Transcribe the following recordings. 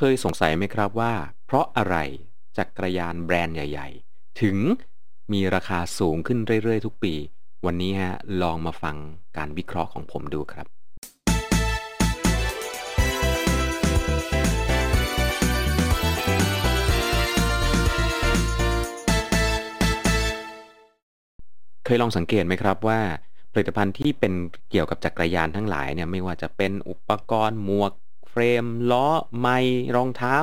เคยสงสัยไหมครับว่า เพราะอะไรจักรยานแบรนด์ใหญ่ ๆ ถึงมีราคาสูงขึ้นเรื่อย ๆ ทุกปี วันนี้ฮะลองมาฟังการวิเคราะห์ของผมดูครับเคยลองสังเกตไหมครับว่า ผลิตภัณฑ์ที่เป็นเกี่ยวกับจักรยานทั้งหลายเนี่ยไม่ว่าจะเป็นอุปกรณ์หมวก รม ล้อ ไม้รองเท้า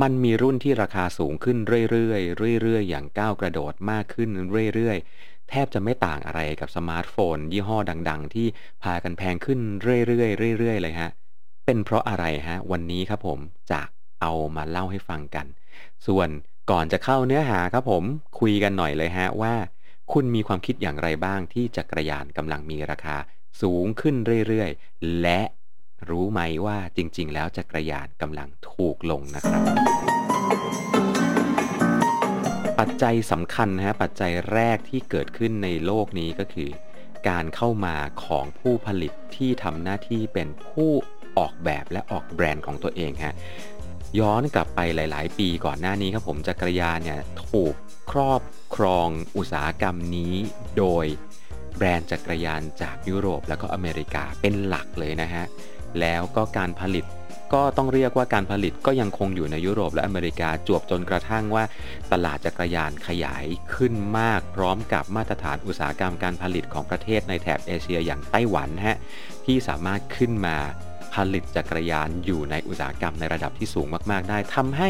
มันมีรุ่นที่ราคาสูงขึ้นเรื่อยๆเรื่อยๆ อย่างก้าวกระโดดมากขึ้นเรื่อยๆ แทบจะไม่ต่างอะไรกับสมาร์ทโฟน ยี่ห้อดัง ๆ ที่พากันแพงขึ้นเรื่อยๆเรื่อยๆเลยฮะ เป็นเพราะอะไรฮะ วันนี้ครับผมจะเอามาเล่าให้ฟังกัน ส่วนก่อนจะเข้าเนื้อหาครับผมคุยกันหน่อยเลยฮะว่า คุณมีความคิดอย่างไรบ้างที่จักรยานกำลังมีราคาสูงขึ้นเรื่อยๆ และ รู้ไหมว่าจริง ๆ แล้วจักรยานกำลังถูกลงนะครับ ปัจจัยสำคัญนะฮะปัจจัยแรกที่เกิดขึ้นในโลกนี้ก็คือ การเข้ามาของผู้ผลิตที่ทำหน้าที่เป็นผู้ออกแบบและออกแบรนด์ของตัวเองฮะย้อนกลับไปหลาย ๆ ปีก่อนหน้านี้ครับผมจักรยานเนี่ยถูกครอบครองอุตสาหกรรมนี้โดยแบรนด์จักรยานจากยุโรปแล้วก็อเมริกาเป็นหลักเลยนะฮะ แล้วก็การผลิต ก็ต้องเรียกว่าการผลิตก็ยังคงอยู่ในยุโรปและอเมริกาจวบจนกระทั่งว่า ตลาดจักรยานขยายขึ้นมาก พร้อมกับมาตรฐานอุตสาหกรรมการผลิตของประเทศในแถบเอเชียอย่างไต้หวันฮะที่สามารถขึ้นมาผลิตจักรยานอยู่ในอุตสาหกรรมในระดับที่สูงมากๆ ได้ทำให้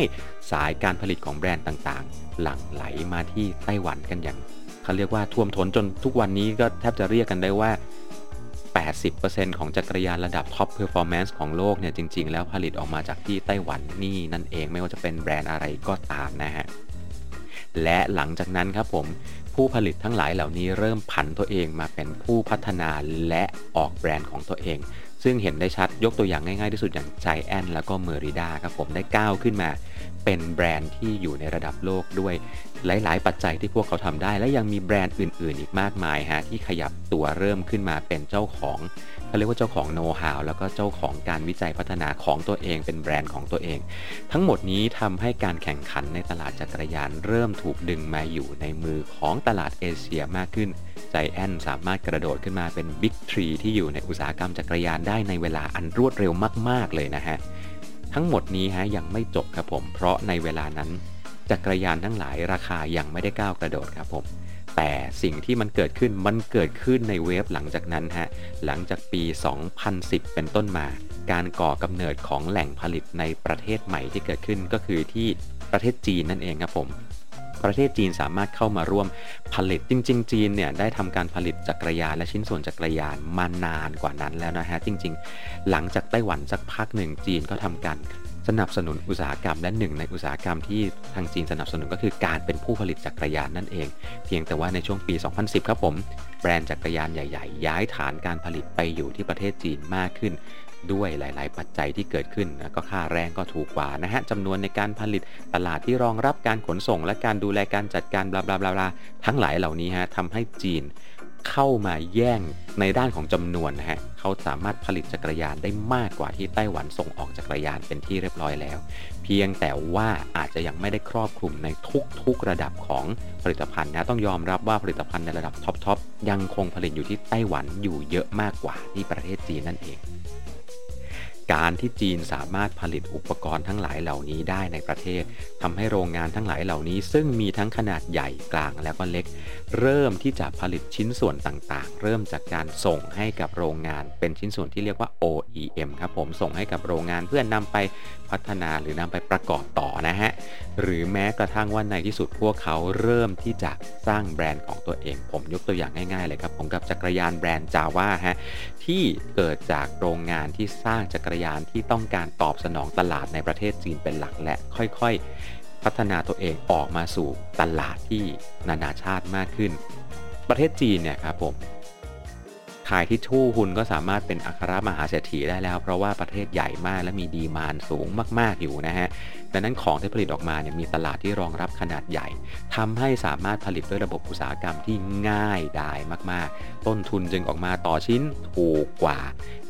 สายการผลิตของแบรนด์ต่างๆ หลั่งไหลมาที่ไต้หวันกันอย่างเขาเรียกว่าท่วมท้นจนทุกวันนี้ก็แทบจะเรียกกันได้ว่า 80%ของจักรยานระดับ top performance ของโลกเนี่ยจริง ๆ แล้วผลิตออกมาจากที่ไต้หวันนี่นั่นเองไม่ว่าจะเป็นแบรนด์อะไรก็ตามนะฮะ และหลังจากนั้นครับผมผู้ผลิตทั้งหลายเหล่านี้เริ่มผันตัวเองมาเป็นผู้พัฒนาและออกแบรนด์ของตัวเอง ซึ่งเห็นได้ชัดยกตัวอย่างง่ายๆที่สุดอย่าง Giant แล้วก็ Merida ครับผมได้ก้าวขึ้นมา เป็นแบรนด์ที่อยู่ในระดับโลกด้วยหลาย ๆ ปัจจัยที่พวกเขาทำได้ และยังมีแบรนด์อื่น ๆ อีกมากมายฮะที่ขยับตัวเริ่มขึ้นมาเป็นเจ้าของเขาเรียกว่าเจ้าของโน้ตฮาวแล้วก็เจ้าของการวิจัยพัฒนาของตัวเองเป็นแบรนด์ของตัวเอง ทั้งหมดนี้ทำให้การแข่งขันในตลาดจักรยานเริ่มถูกดึงมาอยู่ในมือของตลาดเอเชียมากขึ้น ใจแอนสามารถกระโดดขึ้นมาเป็นบิ๊กทรีที่อยู่ในอุตสาหกรรมจักรยานได้ในเวลาอันรวดเร็วมาก ๆ เลยนะฮะ ทั้งหมดนี้ฮะยังไม่จบครับผม เพราะในเวลานั้นจักรยานทั้งหลายราคายังไม่ได้ก้าวกระโดดครับผม แต่สิ่งที่มันเกิดขึ้นมันเกิดขึ้นในเวฟหลังจากนั้นฮะ หลังจากปี 2010 เป็นต้นมา การก่อกำเนิดของแหล่งผลิตในประเทศใหม่ที่เกิดขึ้นก็คือที่ประเทศจีนนั่นเองครับผม ประเทศจีนสามารถเข้ามาร่วมผลิตจริง ๆ จีนเนี่ยได้ทำการผลิตจักรยานและชิ้นส่วนจักรยานมานานกว่านั้นแล้วนะฮะจริง ๆ หลังจากไต้หวันสักพักหนึ่งจีนก็ทำการสนับสนุนอุตสาหกรรมและหนึ่งในอุตสาหกรรมที่ทางจีนสนับสนุนก็คือการเป็นผู้ผลิตจักรยานนั่นเอง เพียงแต่ว่าในช่วงปี 2010 ครับผม แบรนด์จักรยานใหญ่ ๆ ย้ายฐานการผลิตไปอยู่ที่ประเทศจีนมากขึ้น ด้วยหลาย ๆ ปัจจัยที่เกิดขึ้นนะก็ค่าแรงก็ถูกกว่านะฮะจำนวนในการผลิตตลาดที่รองรับการขนส่ง และการดูแลการจัดการบลาบลาบลาทั้งหลายเหล่านี้ฮะทำให้จีนเข้ามาแย่งในด้านของจำนวนนะฮะ เขาสามารถผลิตจักรยานได้มากกว่าที่ไต้หวันส่งออกจักรยานเป็นที่เรียบร้อยแล้ว เพียงแต่ว่าอาจจะยังไม่ได้ครอบคลุมในทุกๆระดับของผลิตภัณฑ์นะ ต้องยอมรับว่าผลิตภัณฑ์ในระดับท็อปๆยังคงผลิตอยู่ที่ไต้หวันอยู่เยอะมากกว่าที่ประเทศจีนนั่นเอง การที่จีนสามารถผลิตอุปกรณ์ทั้งหลายเหล่านี้ได้ในประเทศทำให้โรงงานทั้งหลายเหล่านี้ ซึ่งมีทั้งขนาดใหญ่กลางแล้วก็เล็ก เริ่มที่จะผลิตชิ้นส่วนต่างๆ เริ่มจากการส่งให้กับโรงงานเป็นชิ้นส่วนที่เรียกว่า OEM ครับผมส่งให้กับโรงงานเพื่อนำไปพัฒนาหรือนำไปประกอบต่อนะฮะ หรือแม้กระทั่งว่าในที่สุดพวกเขาเริ่มที่จะสร้างแบรนด์ของตัวเอง ผมยกตัวอย่างง่ายๆเลยครับผมกับจักรยานแบรนด์จาว่าฮะที่เกิดจากโรงงานที่สร้างจักรยานที่ต้องการตอบสนองตลาดในประเทศจีนเป็นหลักและค่อยๆ พัฒนาตัวเองออกมาสู่ตลาดที่นานาชาติมากขึ้น ประเทศจีนเนี่ยครับผม ขายทิชชู่หุ่นก็สามารถเป็นอัครมหาเศรษฐีได้แล้ว เพราะว่าประเทศใหญ่มากและมีดีมานสูงมาก ๆ อยู่นะฮะ ดังนั้นของที่ผลิตออกมาเนี่ยมีตลาดที่รองรับขนาดใหญ่ทำให้สามารถผลิตด้วยระบบอุตสาหกรรมที่ง่ายดายมาก ๆ ต้นทุนจึงออกมาต่อชิ้นถูกกว่า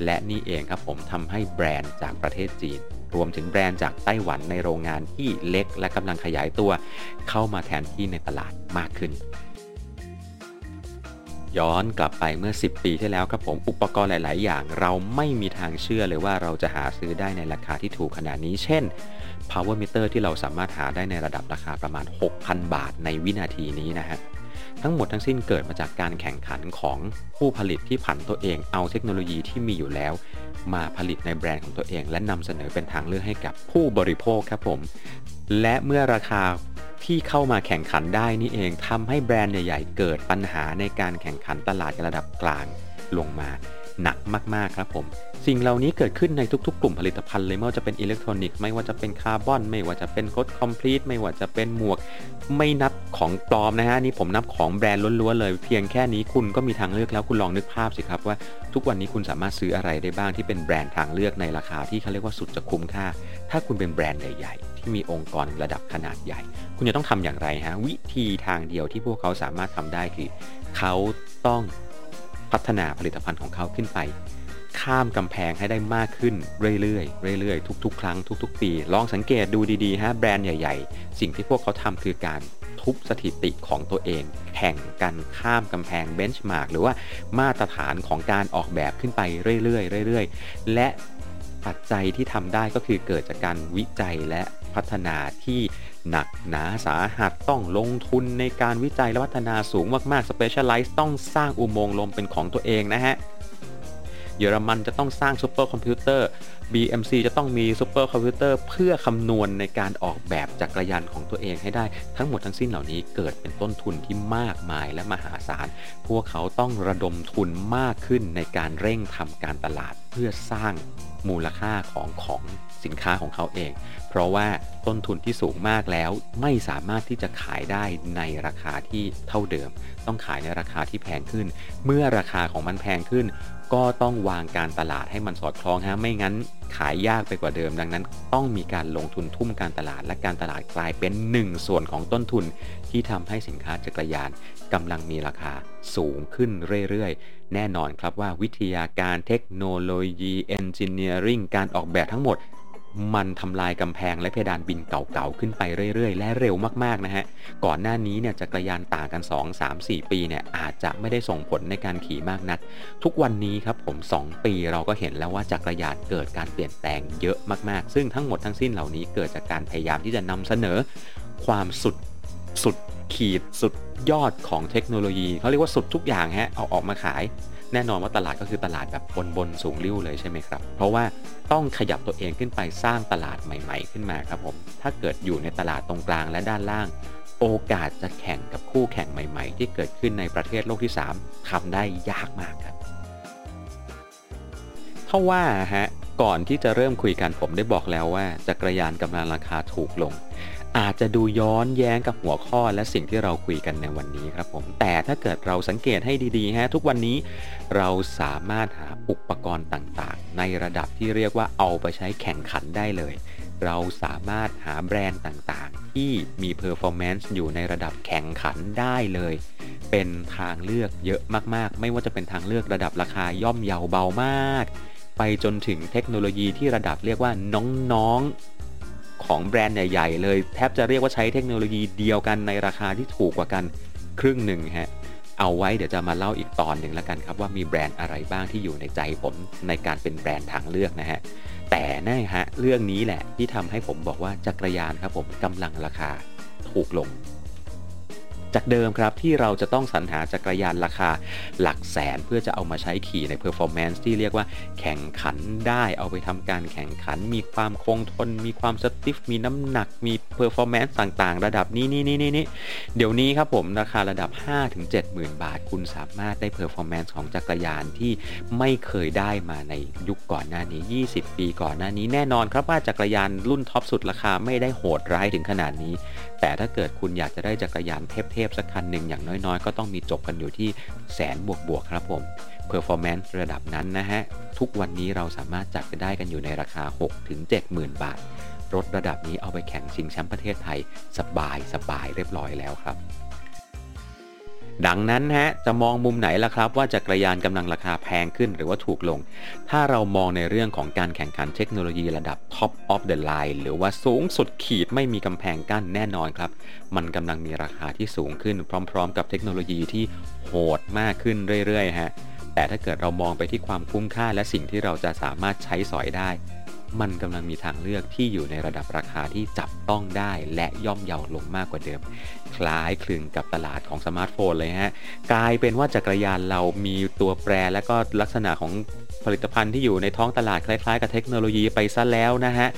และนี่เองครับผมทำให้แบรนด์จากประเทศจีน รวมถึงแบรนด์จากไต้หวันในโรงงานที่เล็กและกำลังขยายตัว เข้ามาแทนที่ในตลาดมากขึ้น ย้อนกลับไปเมื่อ 10 ปีที่แล้วครับผมอุปกรณ์หลาย ๆ อย่าง เราไม่มีทางเชื่อเลยว่าเราจะหาซื้อได้ในราคาที่ถูกขนาดนี้ เช่น power meter ที่เราสามารถหาได้ในระดับราคาประมาณ 6,000 บาทในวินาทีนี้นะฮะทั้งหมดทั้งสิ้นเกิดมาจากการแข่งขันของผู้ผลิตที่ผันตัวเองเอาเทคโนโลยีที่มีอยู่แล้ว มาผลิตในแบรนด์ของตัวเอง และนำเสนอเป็นทางเลือกให้กับผู้บริโภคครับผม และเมื่อราคา ที่เข้ามาแข่งขันได้นี่เองทำให้แบรนด์ใหญ่ๆเกิดปัญหาในการแข่งขันตลาดระดับกลางลงมาหนักมากๆครับผม สิ่งเหล่านี้เกิดขึ้นในทุกๆ กลุ่มผลิตภัณฑ์เลยไม่ว่าจะเป็นอิเล็กทรอนิกส์ไม่ว่าจะเป็นคาร์บอนไม่ว่าจะเป็นรถ complete ไม่ว่าจะเป็นหมวก ไม่นับของปลอมนะฮะนี่ผมนับของแบรนด์ล้วนๆเลย เพียงแค่นี้คุณก็มีทางเลือกแล้วคุณลองนึกภาพสิครับว่า ทุกวันนี้คุณสามารถซื้ออะไรได้บ้างที่เป็นแบรนด์ทางเลือกในราคาที่เขาเรียกว่าสุดจะคุ้มค่า ถ้าคุณเป็นแบรนด์ใหญ่ๆ ที่มีองค์กรระดับขนาดใหญ่ คุณจะต้องทำอย่างไรฮะ วิธีทางเดียวที่พวกเขาสามารถทำได้คือ เขาต้องพัฒนาผลิตภัณฑ์ของเขาขึ้นไป ข้ามกำแพงให้ได้มากขึ้นเรื่อยๆเรื่อยๆ ทุกๆ ครั้งทุก ๆ ปี ลองสังเกตดูดีๆฮะแบรนด์ใหญ่ ๆ สิ่งที่พวกเขาทำคือการทุบสถิติของตัวเอง แข่งกันข้ามกำแพง benchmark หรือว่ามาตรฐานของการออกแบบขึ้นไปเรื่อยๆเรื่อยๆ และปัจจัยที่ทำได้ก็คือเกิดจากการวิจัยและ พัฒนาที่หนักหนาสาหัสต้องลงทุนในการวิจัยและพัฒนาสูงมากๆ Specialized ต้องสร้างอุโมงค์ลมเป็นของตัวเองนะฮะเยอรมันจะต้องสร้างซูเปอร์คอมพิวเตอร์ BMC จะต้องมีซูเปอร์คอมพิวเตอร์เพื่อคำนวณในการออกแบบจักรยานของตัวเองให้ได้ ทั้งหมดทั้งสิ้นเหล่านี้เกิดเป็นต้นทุนที่มากมายและมหาศาล พวกเขาต้องระดมทุนมากขึ้นในการเร่งทำการตลาดเพื่อสร้างมูลค่าของของสินค้าของเขาเอง เพราะว่าต้นทุนที่สูงมากแล้วไม่สามารถที่จะขายได้ในราคาที่เท่าเดิม ต้องขายในราคาที่แพงขึ้น เมื่อราคาของมันแพงขึ้น ก็ต้องวางการตลาดให้มันสอดคล้องฮะไม่งั้นขายยากไปกว่าเดิม ดังนั้น ต้องมีการลงทุนทุ่มการตลาดและการตลาดกลายเป็นหนึ่งส่วนของต้นทุน ที่ทำให้สินค้าจักรยานกำลังมีราคาสูงขึ้นเรื่อยๆ แน่นอนครับว่าวิทยาการเทคโนโลยีเอนจิเนียริงการออกแบบทั้งหมด มันทำลายกำแพงและเพดานบินเก่าๆ ขึ้นไปเรื่อยๆ และเร็วมากๆนะฮะ ก่อนหน้านี้เนี่ยจักรยานต่างกัน 2 3 4 ปีเนี่ยอาจจะไม่ได้ส่งผลในการขี่มากนัก ทุกวันนี้ครับผม 2 ปีเราก็เห็นแล้วว่าจักรยานเกิดการเปลี่ยนแปลงเยอะมากๆ ซึ่งทั้งหมดทั้งสิ้นเหล่านี้เกิดจากการพยายามที่จะนำเสนอความสุด สุดขีดสุดยอดของเทคโนโลยีเขาเรียกว่าสุดทุกอย่างฮะเอาออกมาขาย แน่นอนว่าตลาดก็คือตลาดแบบบนบนสูงริ้วเลยใช่ไหมครับ เพราะว่าต้องขยับตัวเองขึ้นไปสร้างตลาดใหม่ ๆ ขึ้นมาครับผมถ้าเกิดอยู่ในตลาดตรงกลางและด้านล่าง โอกาสจะแข่งกับคู่แข่งใหม่ ๆ ที่เกิดขึ้นในประเทศโลกที่ 3ทำได้ยากมากครับถ้าว่าฮะก่อนที่จะเริ่มคุยกันผมได้บอกแล้วว่าจักรยานกำลังราคาถูกลง อาจจะดูย้อนแย้งกับหัวข้อและสิ่งที่เราคุยกันในวันนี้ครับผมแต่ถ้าเกิดเราสังเกตให้ดีๆฮะทุกวันนี้เราสามารถหาอุปกรณ์ต่างๆ ในระดับที่เรียกว่าเอาไปใช้แข่งขันได้เลย เราสามารถหาแบรนด์ต่างๆ ที่มี performance อยู่ในระดับแข่งขันได้เลย เป็นทางเลือกเยอะมากๆ ไม่ว่าจะเป็นทางเลือกระดับราคาย่อมเยาเบามาก ไปจนถึงเทคโนโลยีที่ระดับเรียกว่าน้อง ของแบรนด์ใหญ่ๆเลยแทบจะเรียกว่าใช้เทคโนโลยีเดียวกันในราคาที่ถูกกว่ากันครึ่งหนึ่งฮะเอาไว้เดี๋ยวจะมาเล่าอีกตอนหนึ่งแล้วกันครับว่ามีแบรนด์อะไรบ้างที่อยู่ในใจผมในการเป็นแบรนด์ทางเลือกนะฮะแต่แน่ฮะเรื่องนี้แหละที่ทำให้ผมบอกว่าจักรยานครับผมกำลังราคาถูกลง จากเดิมครับที่เราจะต้องสรรหาจักรยานราคาหลักแสนเพื่อจะเอามาใช้ขี่ใน performance ที่เรียกว่าแข่งขันได้เอาไปทำการแข่งขัน มีความคงทน มีความ stiff มีน้ำหนักมี performance ต่างๆ ระดับนี้นี่นี่นี่เดี๋ยวนี้ครับผมราคาระดับ 5-70,000บาท คุณสามารถได้ performance ของจักรยานที่ไม่เคยได้มาในยุคก่อนหน้านี้ 20 ปีก่อนหน้านี้แน่นอนครับว่าจักรยานรุ่นท็อปสุดราคาไม่ได้โหดร้ายถึงขนาดนี้ แต่ถ้าเกิดคุณอยากจะได้จักรยานเทพๆ สักคันหนึ่งอย่างน้อยๆ ก็ต้องมีจบกันอยู่ที่แสนบวกๆครับผม performance ระดับนั้นนะฮะ ทุกวันนี้เราสามารถจัดไปได้กันอยู่ในราคา 6-70,000 บาท รถระดับนี้เอาไปแข่งชิงแชมป์ประเทศไทย สบายสบายเรียบร้อยแล้วครับ ดังนั้นฮะจะมองมุมไหนล่ะครับ ว่าจักรยานกำลังราคาแพงขึ้นหรือว่าถูกลง ถ้าเรามองในเรื่องของการแข่งขันเทคโนโลยีระดับ Top of the line หรือว่าสูงสุดขีดไม่มีกำแพงกั้นแน่นอนครับ มันกำลังมีราคาที่สูงขึ้น พร้อม ๆ กับเทคโนโลยีที่โหดมากขึ้นเรื่อยๆฮะแต่ถ้าเกิดเรามองไปที่ความคุ้มค่าและสิ่งที่เราจะสามารถใช้สอยได้ มันกำลังมีทางเลือกที่อยู่ในระดับราคาที่จับต้องได้และย่อมเยาลงมากกว่าเดิม คล้ายคลึงกับตลาดของสมาร์ทโฟนเลยฮะ กลายเป็นว่าจักรยานเรามีตัวแปรและก็ลักษณะของผลิตภัณฑ์ที่อยู่ในท้องตลาดคล้ายๆ กับเทคโนโลยีไปซะแล้วนะฮะ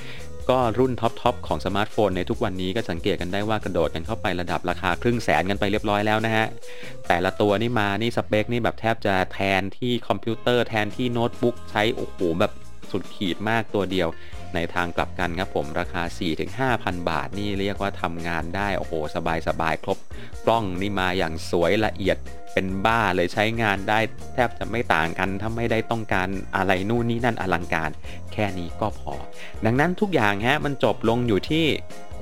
ก็รุ่นท็อปๆของสมาร์ทโฟนในทุกวันนี้ก็สังเกตกันได้ว่ากระโดดกันเข้าไประดับราคาครึ่งแสนกันไปเรียบร้อยแล้วนะฮะ แต่ละตัวนี่มานี่สเปคนี่แบบแทบจะแทนที่คอมพิวเตอร์แทนที่โน้ตบุ๊กใช้โอ้โหแบบ สุดขีดมากตัวเดียว ในทางกลับกันครับผมราคา 4-5,000 บาทนี่เรียกว่าทำงานได้ โอ้โห สบายสบายครบกล้องนี่มาอย่างสวยละเอียดเป็นบ้าเลยใช้งานได้แทบจะไม่ต่างกันถ้าไม่ได้ต้องการอะไรนู่นนี่นั่นอลังการ แค่นี้ก็พอ ดังนั้นทุกอย่างฮะมันจบลงอยู่ที่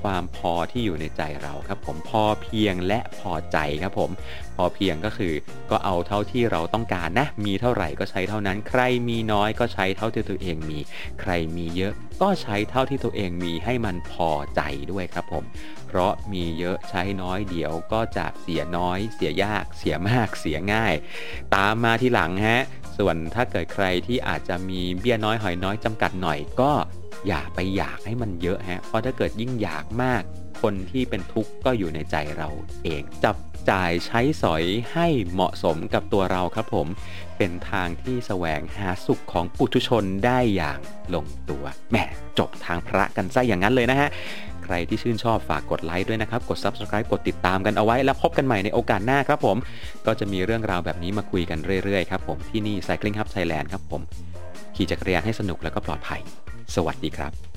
ความพอที่อยู่ในใจเราครับผมพอเพียงและพอใจครับผมพอเพียงก็คือก็เอาเท่าที่เราต้องการนะ มีเท่าไหร่ก็ใช้เท่านั้น ใครมีน้อยก็ใช้เท่าที่ตัวเองมี ใครมีเยอะก็ใช้เท่าที่ตัวเองมีให้มันพอใจด้วยครับผม เพราะมีเยอะใช้น้อยเดี๋ยวก็จะเสียน้อย เสียยาก เสียมาก เสียง่าย ตามมาทีหลังฮะส่วนถ้าเกิดใครที่อาจจะมีเบี้ยน้อยหอยน้อยจำกัดหน่อยก็ อย่าไปอยากให้มันเยอะฮะ เพราะถ้าเกิดยิ่งอยากมาก คนที่เป็นทุกข์ก็อยู่ในใจเราเอง จับจ่ายใช้สอยให้เหมาะสมกับตัวเราครับผม เป็นทางที่แสวงหาสุขของปุถุชนได้อย่างลงตัวแหมจบทางพระกันซะอย่างนั้นเลยนะฮะ ใครที่ชื่นชอบฝากกดไลค์ด้วยนะครับ กด Subscribe กดติดตามกันเอาไว้ แล้วพบกันใหม่ในโอกาสหน้าครับผม ก็จะมีเรื่องราวแบบนี้มาคุยกันเรื่อยๆครับผมที่นี่ Cycling Hub Thailand ครับผม ขี่จักรยานให้สนุกแล้วก็ปลอดภัย สวัสดีครับ